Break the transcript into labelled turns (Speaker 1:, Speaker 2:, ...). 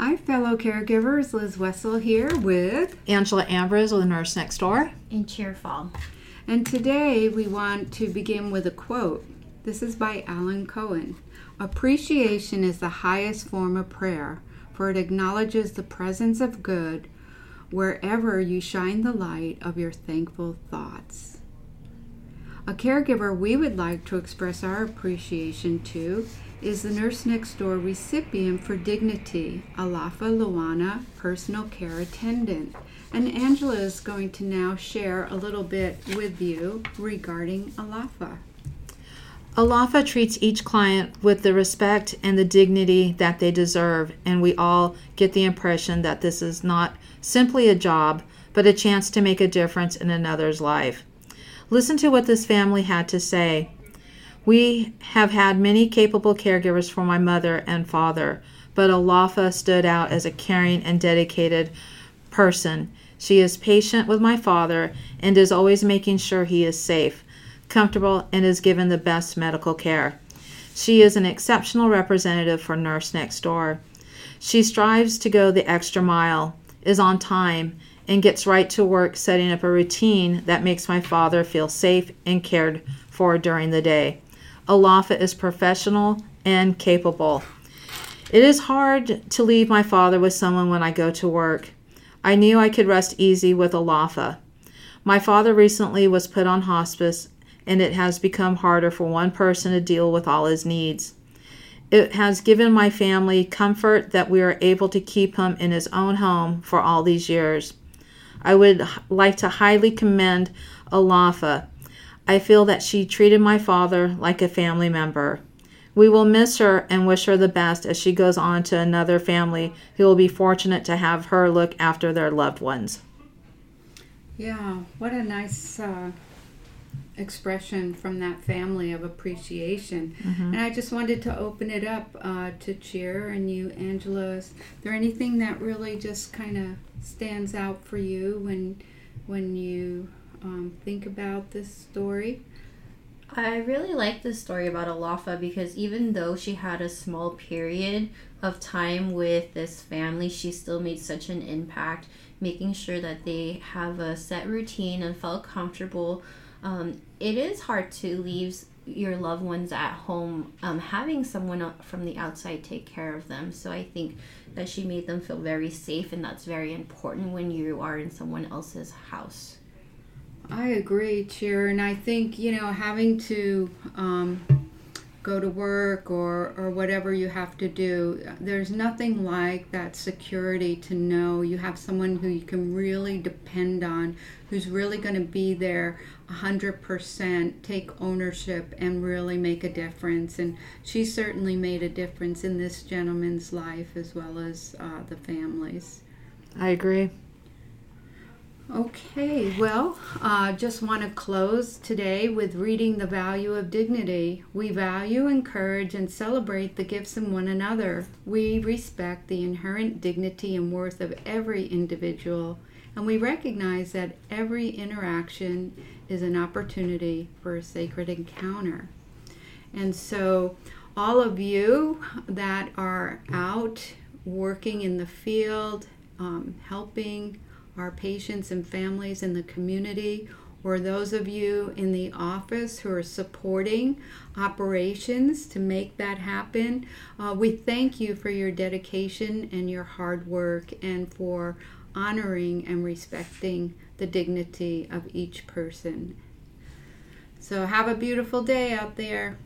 Speaker 1: Hi, fellow caregivers. Liz Wessel here with
Speaker 2: Angela Ambrose with Nurse Next Door.
Speaker 3: In Cheerful.
Speaker 1: And today we want to begin with a quote. This is by Alan Cohen. Appreciation is the highest form of prayer, for it acknowledges the presence of good wherever you shine the light of your thankful thoughts. A caregiver we would like to express our appreciation to is the Nurse Next Door recipient for Dignity, Alafa Luana Personal Care Attendant. And Angela is going to now share a little bit with you regarding Alafa.
Speaker 2: Alafa treats each client with the respect and the dignity that they deserve, and we all get the impression that this is not simply a job, but a chance to make a difference in another's life. Listen to what this family had to say. We have had many capable caregivers for my mother and father, but Alafa stood out as a caring and dedicated person. She is patient with my father and is always making sure he is safe, comfortable, and is given the best medical care. She is an exceptional representative for Nurse Next Door. She strives to go the extra mile, is on time, and gets right to work setting up a routine that makes my father feel safe and cared for during the day. Alafa is professional and capable. It is hard to leave my father with someone when I go to work. I knew I could rest easy with Alafa. My father recently was put on hospice, and it has become harder for one person to deal with all his needs. It has given my family comfort that we are able to keep him in his own home for all these years. I would like to highly commend Alafa I feel that she treated my father like a family member. We will miss her and wish her the best as she goes on to another family who will be fortunate to have her look after their loved ones.
Speaker 1: Yeah, what a nice uh, expression from that family of appreciation. Mm-hmm. And I just wanted to open it up uh, to cheer and you, Angela. Is there anything that really just kind of stands out for you when when you um, think about this story?
Speaker 3: I really like this story about Alafa because even though she had a small period of time with this family, she still made such an impact, making sure that they have a set routine and felt comfortable. Um, it is hard to leave your loved ones at home, um, having someone from the outside take care of them. So I think that she made them feel very safe, and that's very important when you are in someone else's house.
Speaker 1: I agree, Chair, and I think you know having to um, go to work or or whatever you have to do. There's nothing like that security to know you have someone who you can really depend on, who's really going to be there 100%, take ownership, and really make a difference. And she certainly made a difference in this gentleman's life as well as uh, the family's.
Speaker 2: I agree.
Speaker 1: Okay, well, uh, just want to close today with reading The Value of Dignity. We value, encourage, and celebrate the gifts in one another. We respect the inherent dignity and worth of every individual, and we recognize that every interaction is an opportunity for a sacred encounter. And so, all of you that are out working in the field, um, helping, our patients and families in the community, or those of you in the office who are supporting operations to make that happen. Uh, we thank you for your dedication and your hard work and for honoring and respecting the dignity of each person. So, have a beautiful day out there.